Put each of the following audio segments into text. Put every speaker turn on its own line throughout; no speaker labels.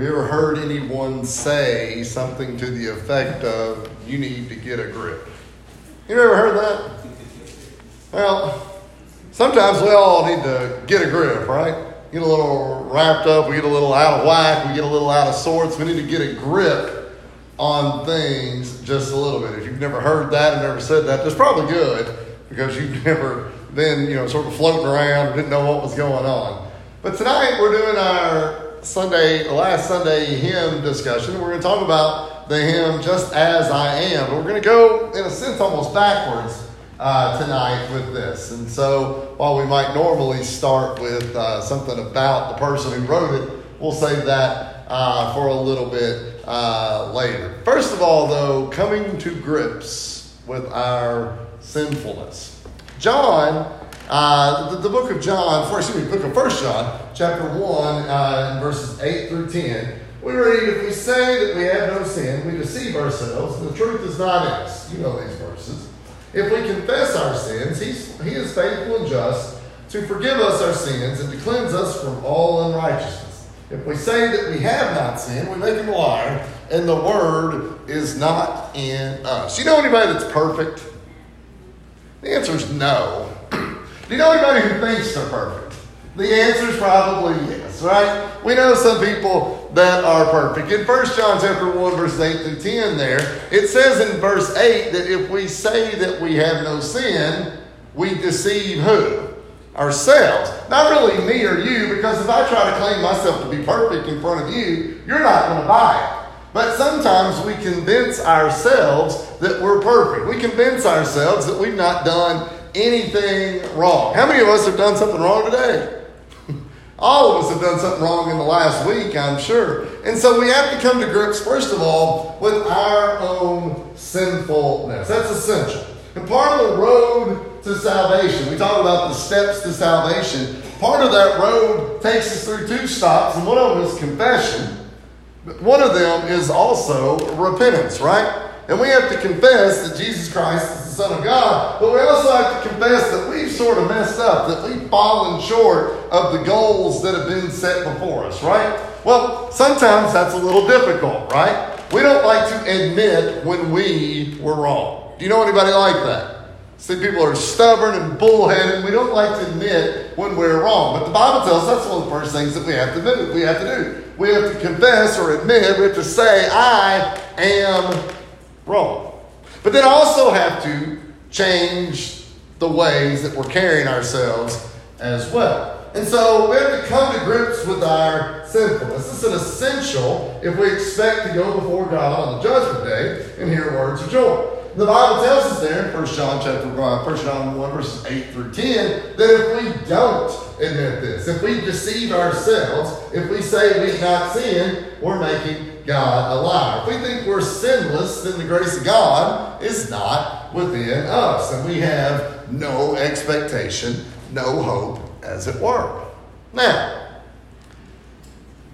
Have you ever heard anyone say something to the effect of, you need to get a grip? You ever heard that? Well, sometimes we all need to get a grip, right? Get a little wrapped up, we get a little out of whack, we get a little out of sorts. We need to get a grip on things just a little bit. If you've never heard that and never said that, that's probably good because you've never been, you know, sort of floating around, didn't know what was going on. But tonight we're doing our Sunday, the last Sunday hymn discussion. We're going to talk about the hymn "Just as I Am." But we're going to go, in a sense, almost backwards uh, tonight with this. And so, while we might normally start with uh, something about the person who wrote it, we'll save that uh, for a little bit uh, later. First of all, though, coming to grips with our sinfulness. John uh, the, the, book of John, first, excuse me, book of First John, chapter 1, uh, verses 8 through 10, we read, If we say that we have no sin, we deceive ourselves, and the truth is not in us. You know these verses. If we confess our sins, he's, he is faithful and just to forgive us our sins and to cleanse us from all unrighteousness. If we say that we have not sinned, we make him a liar, and the word is not in us. You know anybody that's perfect? The answer is no. Do you know anybody who thinks they're perfect? The answer is probably yes, right? We know some people that are perfect. In 1 John chapter 1, verse 8 through 10 there, it says in verse 8 that if we say that we have no sin, we deceive who? Ourselves. Not really me or you, because if I try to claim myself to be perfect in front of you, you're not going to buy it. But sometimes we convince ourselves that we're perfect. We convince ourselves that we've not done anything wrong. How many of us have done something wrong today? all of us have done something wrong in the last week, I'm sure. And so we have to come to grips, first of all, with our own sinfulness. That's essential. And part of the road to salvation, we talk about the steps to salvation. Part of that road takes us through two stops, and one of them is confession. But one of them is also repentance, right? And we have to confess that Jesus Christ is the Son of God, but we also have to confess that we've sort of messed up, that we've fallen short of the goals that have been set before us, right? Well, sometimes that's a little difficult, right? We don't like to admit when we were wrong. Do you know anybody like that? See, people are stubborn and bullheaded. We don't like to admit when we're wrong. But the Bible tells us that's one of the first things that we have to do. We have to do. We have to confess or admit. We have to say, I am wrong. But then also have to change the ways that we're carrying ourselves as well. And so we have to come to grips with our sinfulness. This is an essential if we expect to go before God on the judgment day and hear words of joy. The Bible tells us there in 1 John chapter 1, uh, 1 John 1, verses 8 through 10, that if we don't admit this, if we deceive ourselves, if we say we've not sinned, we're making God a liar. If we think we're sinless, then the grace of God is not within us. And we have no expectation, no hope, as it were. Now,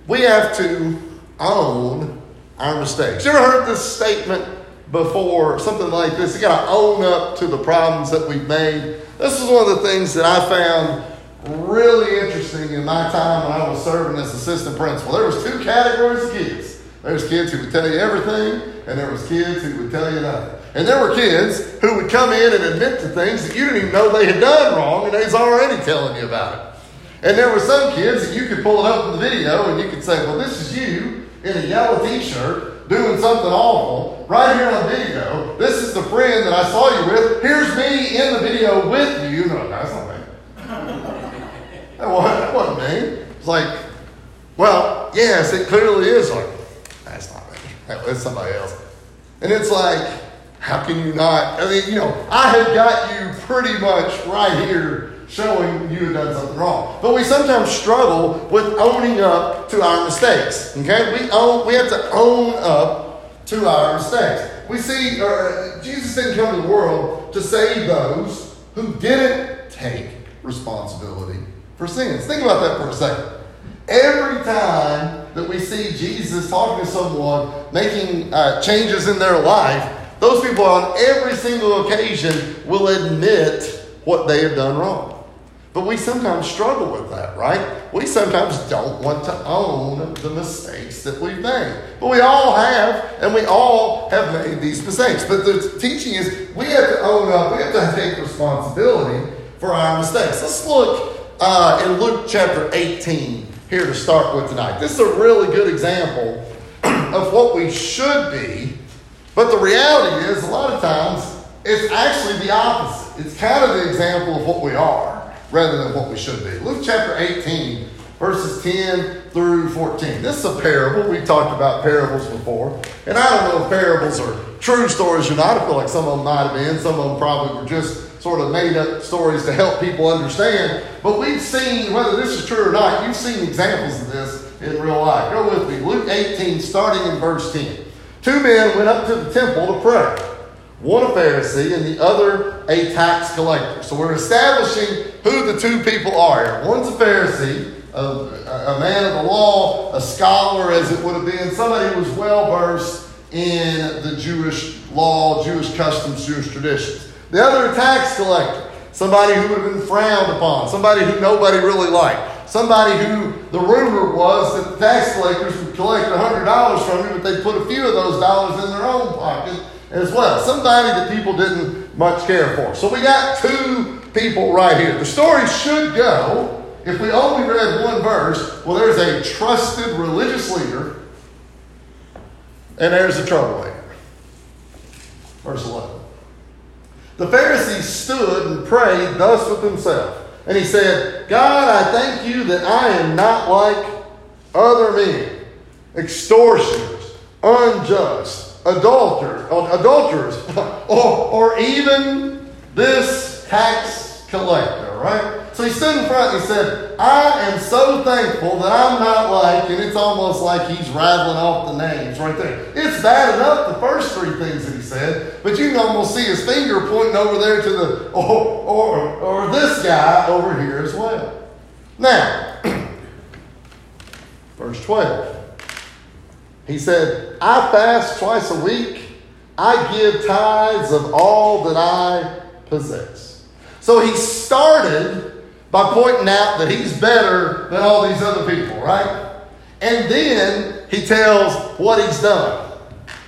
we have to own our mistakes. You ever heard this statement before? Something like this. You got to own up to the problems that we've made. This is one of the things that I found really interesting in my time when I was serving as assistant principal. There was two categories of kids. There was kids who would tell you everything, and there was kids who would tell you nothing. And there were kids who would come in and admit to things that you didn't even know they had done wrong, and they was already telling you about it. And there were some kids that you could pull it up in the video, and you could say, well, this is you in a yellow t-shirt doing something awful right here on video. This is the friend that I saw you with. Here's me in the video with you. No, that's not me. that wasn't me. It's like, well, yes, it clearly is like it's somebody else. And it's like, how can you not? I mean, you know, I had got you pretty much right here showing you had done something wrong. But we sometimes struggle with owning up to our mistakes. Okay? We own we have to own up to our mistakes. We see uh, Jesus didn't come to the world to save those who didn't take responsibility for sins. Think about that for a second. Every time that we see Jesus talking to someone, making uh, changes in their life, those people on every single occasion will admit what they have done wrong. But we sometimes struggle with that, right? We sometimes don't want to own the mistakes that we've made. But we all have, and we all have made these mistakes. But the teaching is we have to own up, we have to take responsibility for our mistakes. Let's look uh, in Luke chapter 18 here to start with tonight. This is a really good example of what we should be, but the reality is, a lot of times, it's actually the opposite. It's kind of the example of what we are rather than what we should be. Luke chapter 18, verses 10 through 14. This is a parable. We've talked about parables before. And I don't know if parables are true stories or not. I feel like some of them might have been. Some of them probably were just sort of made up stories to help people understand. But we've seen, whether this is true or not, you've seen examples of this in real life. Go with me. Luke 18, starting in verse 10. Two men went up to the temple to pray one a Pharisee and the other a tax collector. So we're establishing who the two people are. One's a Pharisee, a, a man of the law, a scholar, as it would have been, somebody who was well versed in the Jewish law, Jewish customs, Jewish traditions. The other, tax collector, somebody who would have been frowned upon, somebody who nobody really liked, somebody who the rumor was that the tax collectors would collect $100 from him, but they'd put a few of those dollars in their own pocket as well. Somebody that people didn't much care for. So we got two people right here. The story should go, if we only read one verse, well, there's a trusted religious leader, and there's a troublemaker. Verse 11. The Pharisee stood and prayed thus with himself. And he said, God, I thank you that I am not like other men, extortioners, unjust adulter, adulterers, or, or even this tax collector, right? So he stood in front and he said, I am so thankful that I'm not like, and it's almost like he's rattling off the names right there. It's bad enough, the first three things that he said, but you can almost see his finger pointing over there to the, or, or, or this guy over here as well. Now, verse 12. He said, I fast twice a week. I give tithes of all that I possess. So he started by pointing out that he's better than all these other people, right? And then he tells what he's done.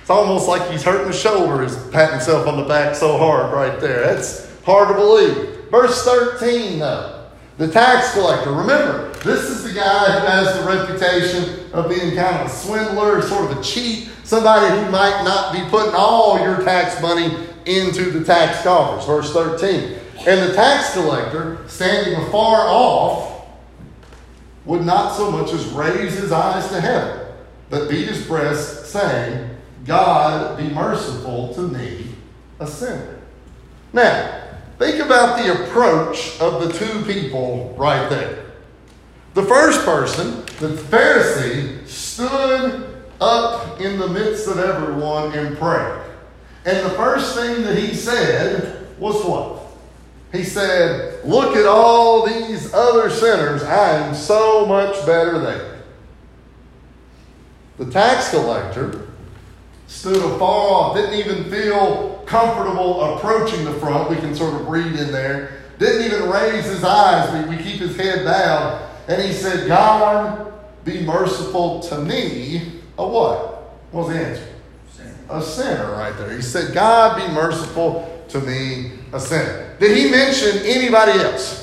It's almost like he's hurting his shoulder, he's patting himself on the back so hard right there. That's hard to believe. Verse 13, though. The tax collector, remember, this is the guy who has the reputation of being kind of a swindler, sort of a cheat, somebody who might not be putting all your tax money into the tax coffers. Verse 13. And the tax collector, standing afar off, would not so much as raise his eyes to heaven, but beat his breast, saying, God be merciful to me, a sinner. Now, Think about the approach of the two people right there. The first person, the Pharisee, stood up in the midst of everyone and prayed. And the first thing that he said was what? He said, Look at all these other sinners. I am so much better than. The tax collector stood afar off, didn't even feel comfortable approaching the front. We can sort of read in there. Didn't even raise his eyes. We, we keep his head down. And he said, God, be merciful to me. A what? What was the answer? Sinner. A sinner right there. He said, God, be merciful to me, a sinner. Did he mention anybody else?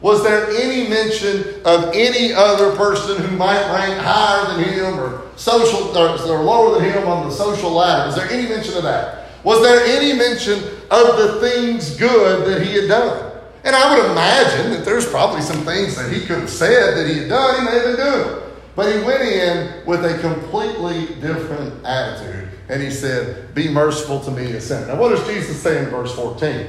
Was there any mention of any other person who might rank higher than him or social or, or lower than him on the social ladder? Was there any mention of that? Was there any mention of the things good that he had done? And I would imagine that there's probably some things that he could have said that he had done, he may have been doing. But he went in with a completely different attitude. And he said, Be merciful to me, a sinner. Now, what does Jesus say in verse 14?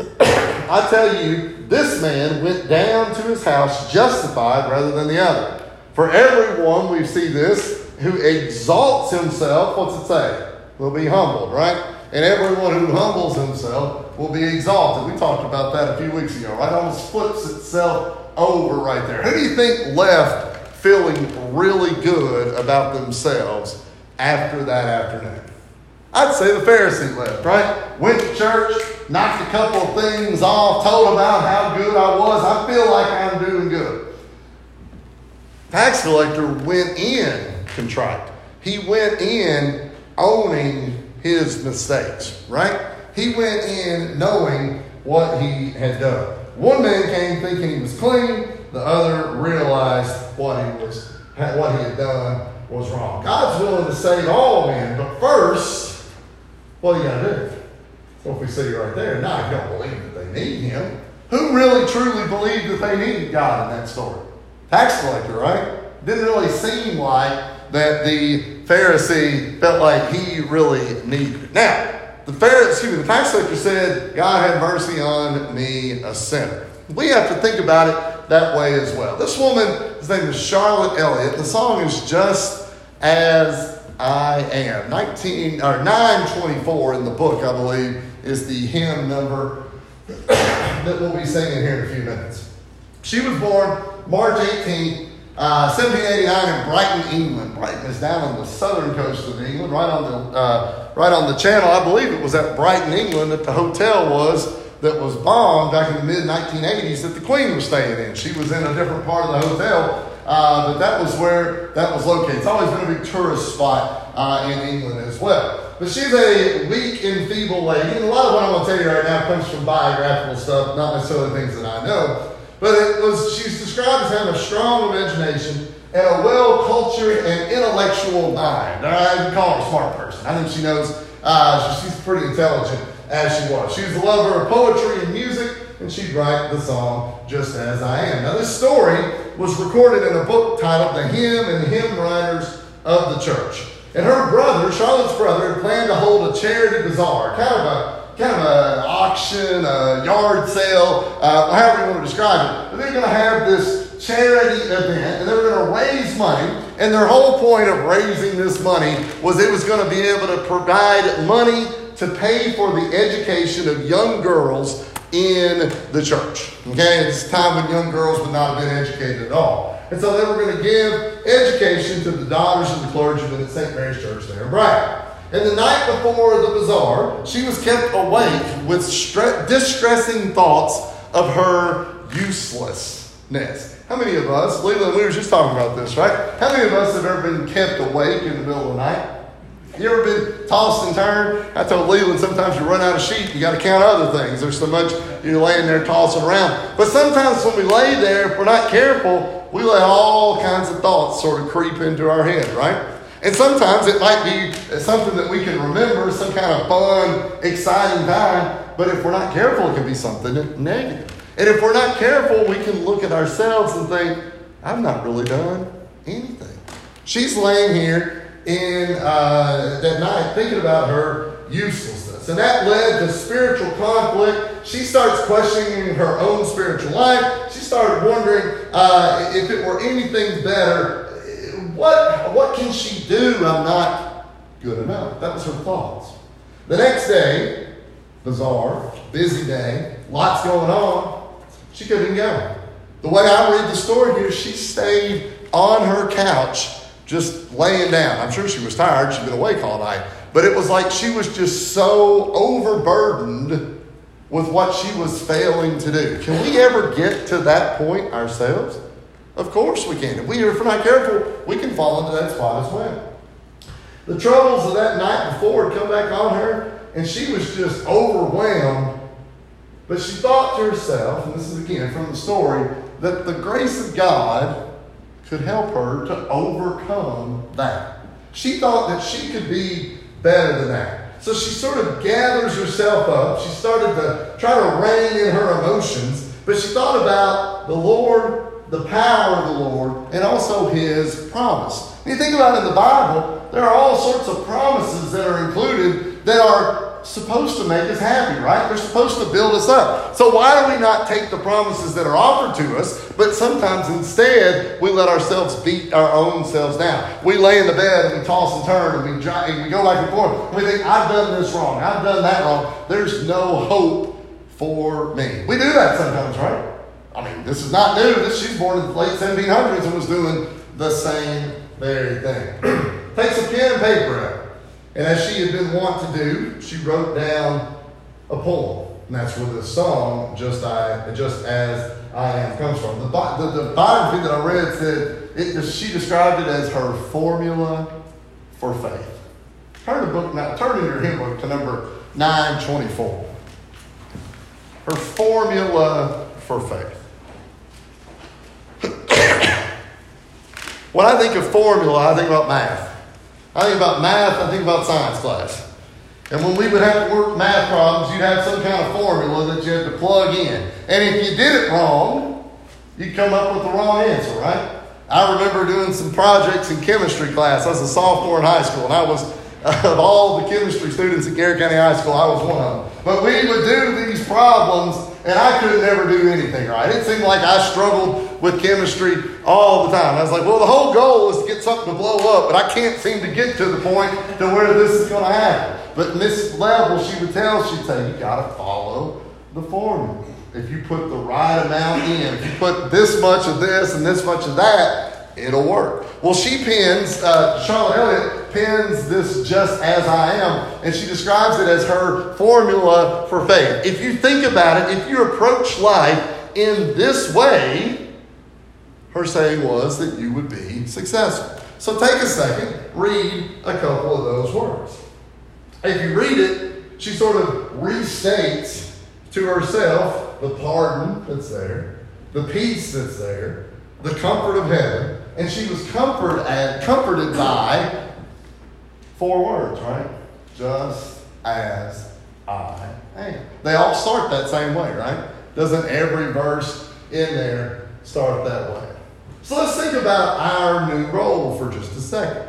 I tell you, this man went down to his house justified rather than the other. For everyone, we see this, who exalts himself, what's it say? Will be humbled, right? And everyone who humbles himself will be exalted. We talked about that a few weeks ago, right? Almost flips itself over right there. Who do you think left feeling really good about themselves after that afternoon? I'd say the Pharisee left, right? Went to church, knocked a couple of things off, told about how good I was. I feel like I'm doing good. Tax collector went in contrite. He went in owning his mistakes, right? He went in knowing what he had done. One man came thinking he was clean, the other realized what he was what he had done was wrong. God's willing to save all men, but first, what do you got to do? If we see right there, now you don't believe that they need him. Who really truly believed that they needed God in that story? Tax collector, right? Didn't really seem like that the Pharisee felt like he really needed it. Now, the Pharisee, the tax collector said, God have mercy on me, a sinner. We have to think about it that way as well. This woman, his name is Charlotte Elliott. The song is Just As I Am. 19 or 924 in the book, I believe, is the hymn number that we'll be singing here in a few minutes. She was born March 18, uh, 1789 in Brighton, England. Brighton is down on the southern coast of England, right on the uh, right on the channel. I believe it was at Brighton, England, that the hotel was that was bombed back in the mid 1980s that the Queen was staying in. She was in a different part of the hotel, uh, but that was where that was located. It's always been a big tourist spot uh, in England as well. But she's a weak and feeble lady, and a lot of what I'm going to tell you right now comes from biographical stuff, not necessarily things that I know. But it was she's described as having a strong imagination and a well cultured and intellectual mind. I would call her a smart person. I think she knows uh, she's pretty intelligent as she was. She was a lover of poetry and music, and she'd write the song Just As I Am. Now, this story was recorded in a book titled The Hymn and Hymn Writers of the Church. And her brother, Charlotte's brother, had planned to hold a charity bazaar, kind of a kind of an auction, a yard sale, uh, however you want to describe it. But they're going to have this charity event, and they're going to raise money. And their whole point of raising this money was it was going to be able to provide money to pay for the education of young girls in the church. Okay, it's time when young girls would not have been educated at all. And so they were going to give education to the daughters of the clergymen at St. Mary's Church there in Brighton. And the night before the bazaar, she was kept awake with stre- distressing thoughts of her uselessness. How many of us, Leland, we were just talking about this, right? How many of us have ever been kept awake in the middle of the night? You ever been tossed and turned? I told Leland sometimes you run out of sheep, you got to count other things. There's so much you're laying there tossing around. But sometimes when we lay there, if we're not careful, we let all kinds of thoughts sort of creep into our head, right? And sometimes it might be something that we can remember, some kind of fun, exciting time. But if we're not careful, it can be something negative. And if we're not careful, we can look at ourselves and think, I've not really done anything. She's laying here in uh, that night thinking about her uselessness. And that led to spiritual conflict. She starts questioning her own spiritual life. She started wondering uh, if it were anything better. What, what can she do? I'm not good enough. That was her thoughts. The next day, bizarre, busy day, lots going on. She couldn't go. The way I read the story here, she stayed on her couch just laying down. I'm sure she was tired. She'd been awake all night. But it was like she was just so overburdened with what she was failing to do. Can we ever get to that point ourselves? Of course we can. If, we, if we're not careful, we can fall into that spot as well. The troubles of that night before had come back on her, and she was just overwhelmed. But she thought to herself, and this is again from the story, that the grace of God could help her to overcome that. She thought that she could be better than that. So she sort of gathers herself up. She started to try to rein in her emotions, but she thought about the Lord, the power of the Lord, and also His promise. When you think about it in the Bible, there are all sorts of promises that are included that are supposed to make us happy, right? They're supposed to build us up. So why do we not take the promises that are offered to us, but sometimes instead we let ourselves beat our own selves down? We lay in the bed and we toss and turn and we, and we go back and forth. We think, I've done this wrong. I've done that wrong. There's no hope for me. We do that sometimes, right? I mean, this is not new. This, she's born in the late 1700s and was doing the same very thing. Take some pen and paper. And as she had been wont to do, she wrote down a poem. And that's where the song, Just I, Just As I Am, comes from. The, the, the biography that I read said, it, she described it as her formula for faith. Turn the book now, turn in your hymn book to number 924. Her formula for faith. when I think of formula, I think about math. I think about math, I think about science class. And when we would have to work math problems, you'd have some kind of formula that you had to plug in. And if you did it wrong, you'd come up with the wrong answer, right? I remember doing some projects in chemistry class. I was a sophomore in high school, and I was, of all the chemistry students at Garrett County High School, I was one of them. But we would do these problems, and I could never do anything right. It seemed like I struggled with chemistry all the time. I was like, well, the whole goal is to get something to blow up, but I can't seem to get to the point to where this is going to happen. But Miss Level, she would tell, she'd say, you got to follow the formula. If you put the right amount in, if you put this much of this and this much of that, it'll work. Well, she pins, uh, Charlotte Elliott pins this just as I am, and she describes it as her formula for faith. If you think about it, if you approach life in this way, her saying was that you would be successful. So take a second, read a couple of those words. If you read it, she sort of restates to herself the pardon that's there, the peace that's there, the comfort of heaven, and she was comforted and comforted by four words, right? Just as I am. They all start that same way, right? Doesn't every verse in there start that way? So let's think about our new role for just a second.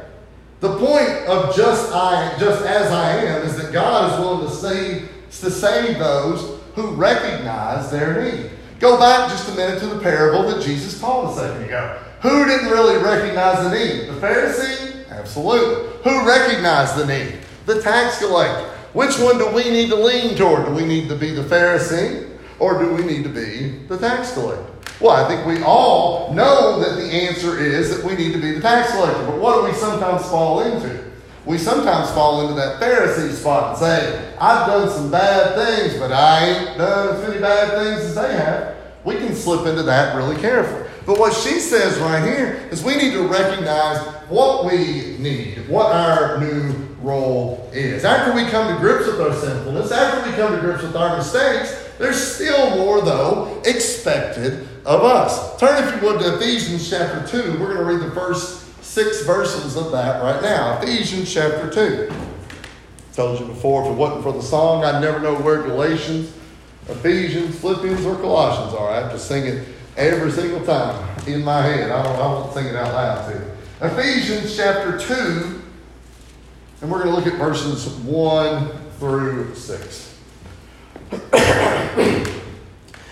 The point of just I, just as I am, is that God is willing to save, to save those who recognize their need. Go back just a minute to the parable that Jesus told a second ago. Who didn't really recognize the need? The Pharisee? Absolutely. Who recognized the need? The tax collector. Which one do we need to lean toward? Do we need to be the Pharisee or do we need to be the tax collector? Well, I think we all know that the answer is that we need to be the tax collector. But what do we sometimes fall into? We sometimes fall into that Pharisee spot and say, I've done some bad things, but I ain't done as many bad things as they have. We can slip into that really carefully. But what she says right here is we need to recognize what we need, what our new role is. After we come to grips with our sinfulness, after we come to grips with our mistakes, there's still more, though, expected of us. Turn, if you would, to Ephesians chapter 2. We're going to read the first six verses of that right now. Ephesians chapter 2. I told you before, if it wasn't for the song, I'd never know where Galatians, Ephesians, Philippians, or Colossians are. I have to sing it every single time in my head. I, don't, I won't sing it out loud to you. Ephesians chapter 2, and we're going to look at verses 1 through 6.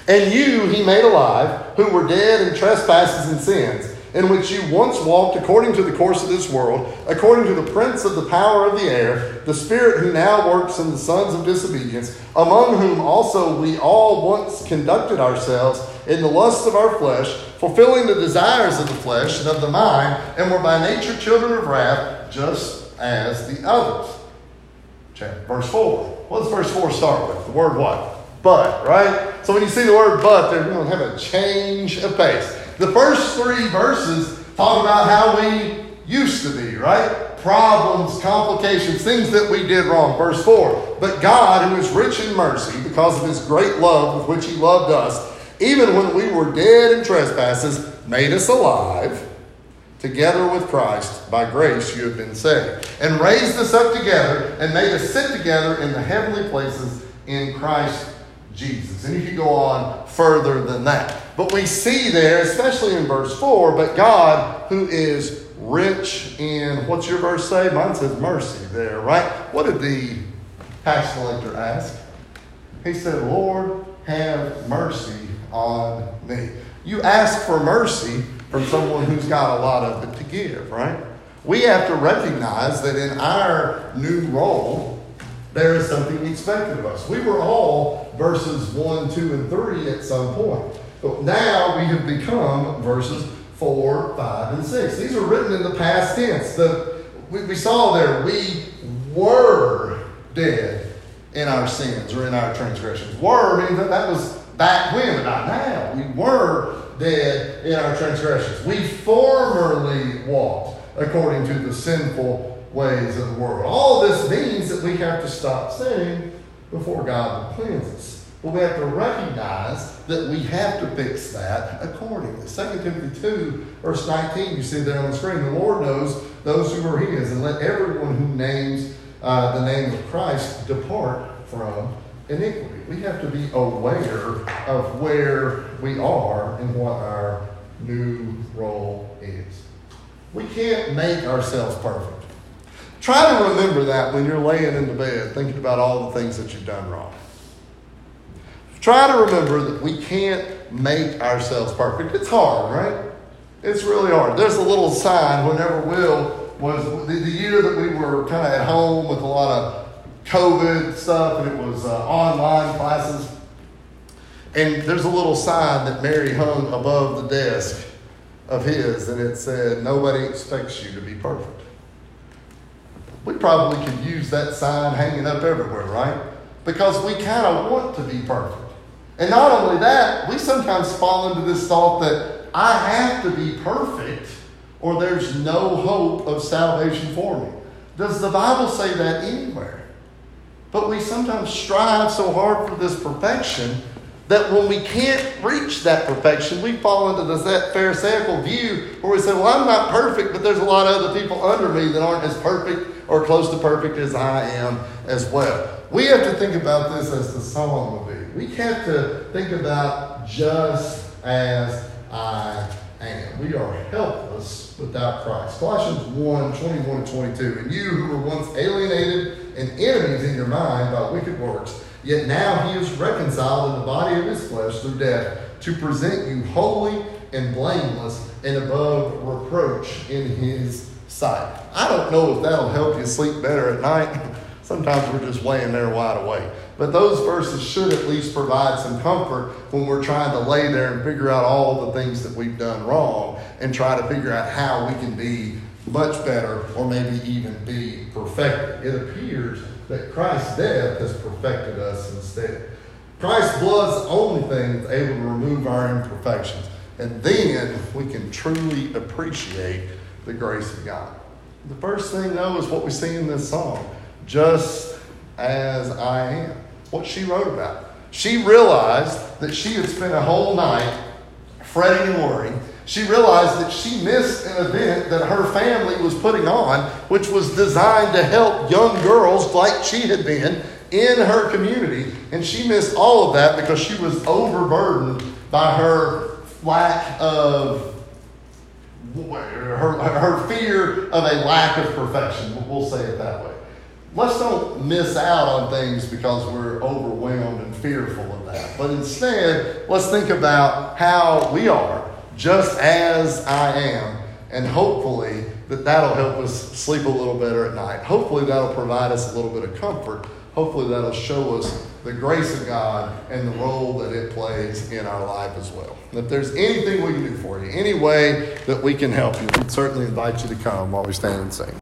And you he made alive, who were dead in trespasses and sins, in which you once walked according to the course of this world, according to the prince of the power of the air, the spirit who now works in the sons of disobedience, among whom also we all once conducted ourselves in the lusts of our flesh, fulfilling the desires of the flesh and of the mind, and were by nature children of wrath, just as the others. Verse 4. What does verse 4 start with? The word what? but, right? So when you see the word but, they're going to have a change of pace. The first three verses talk about how we used to be, right? Problems, complications, things that we did wrong. Verse 4 But God, who is rich in mercy, because of his great love with which he loved us, even when we were dead in trespasses, made us alive. Together with Christ, by grace you have been saved, and raised us up together, and made us sit together in the heavenly places in Christ Jesus. And you could go on further than that. But we see there, especially in verse 4, but God who is rich in, what's your verse say? Mine says mercy there, right? What did the tax collector ask? He said, Lord, have mercy on me. You ask for mercy from someone who's got a lot of it to give, right? We have to recognize that in our new role, there is something expected of us. We were all verses 1, 2, and 3 at some point. But now we have become verses 4, 5, and 6. These are written in the past tense. The, we, we saw there, we were dead in our sins or in our transgressions. Were means that that was back when, but not now. We were dead in our transgressions. We formerly walked according to the sinful ways of the world. All this means that we have to stop sinning before God will cleanse us. But we have to recognize that we have to fix that accordingly. 2 Timothy 2, verse 19, you see there on the screen. The Lord knows those who are his, and let everyone who names uh, the name of Christ depart from iniquity. We have to be aware of where we are and what our new role is. We can't make ourselves perfect. Try to remember that when you're laying in the bed thinking about all the things that you've done wrong. Try to remember that we can't make ourselves perfect. It's hard, right? It's really hard. There's a little sign whenever Will was the, year that we were kind of at home with a lot of COVID stuff and it was uh, online classes. And there's a little sign that Mary hung above the desk of his and it said, Nobody expects you to be perfect. We probably could use that sign hanging up everywhere, right? Because we kind of want to be perfect. And not only that, we sometimes fall into this thought that I have to be perfect or there's no hope of salvation for me. Does the Bible say that anywhere? But we sometimes strive so hard for this perfection that when we can't reach that perfection, we fall into this, that Pharisaical view where we say, Well, I'm not perfect, but there's a lot of other people under me that aren't as perfect or close to perfect as I am as well. We have to think about this as the song would be. We have to think about just as I am. We are helpless without Christ. Colossians 1 21 and 22. And you who were once alienated and enemies in your mind by wicked works, yet now he is reconciled in the body of his flesh through death to present you holy and blameless and above reproach in his sight. I don't know if that'll help you sleep better at night. Sometimes we're just laying there wide awake. But those verses should at least provide some comfort when we're trying to lay there and figure out all the things that we've done wrong and try to figure out how we can be much better or maybe even be perfected. It appears that Christ's death has perfected us instead. Christ's blood's the only thing that's able to remove our imperfections. And then we can truly appreciate the grace of God. The first thing, though, is what we see in this song just as I am. What she wrote about. She realized that she had spent a whole night fretting and worrying. She realized that she missed an event that her family was putting on, which was designed to help young girls like she had been in her community. And she missed all of that because she was overburdened by her lack of her, her fear of a lack of perfection. We'll say it that way let's don't miss out on things because we're overwhelmed and fearful of that. But instead, let's think about how we are, just as I am, and hopefully that that'll help us sleep a little better at night. Hopefully that'll provide us a little bit of comfort. Hopefully that'll show us the grace of God and the role that it plays in our life as well. if there's anything we can do for you, any way that we can help you, we'd certainly invite you to come while we stand and sing.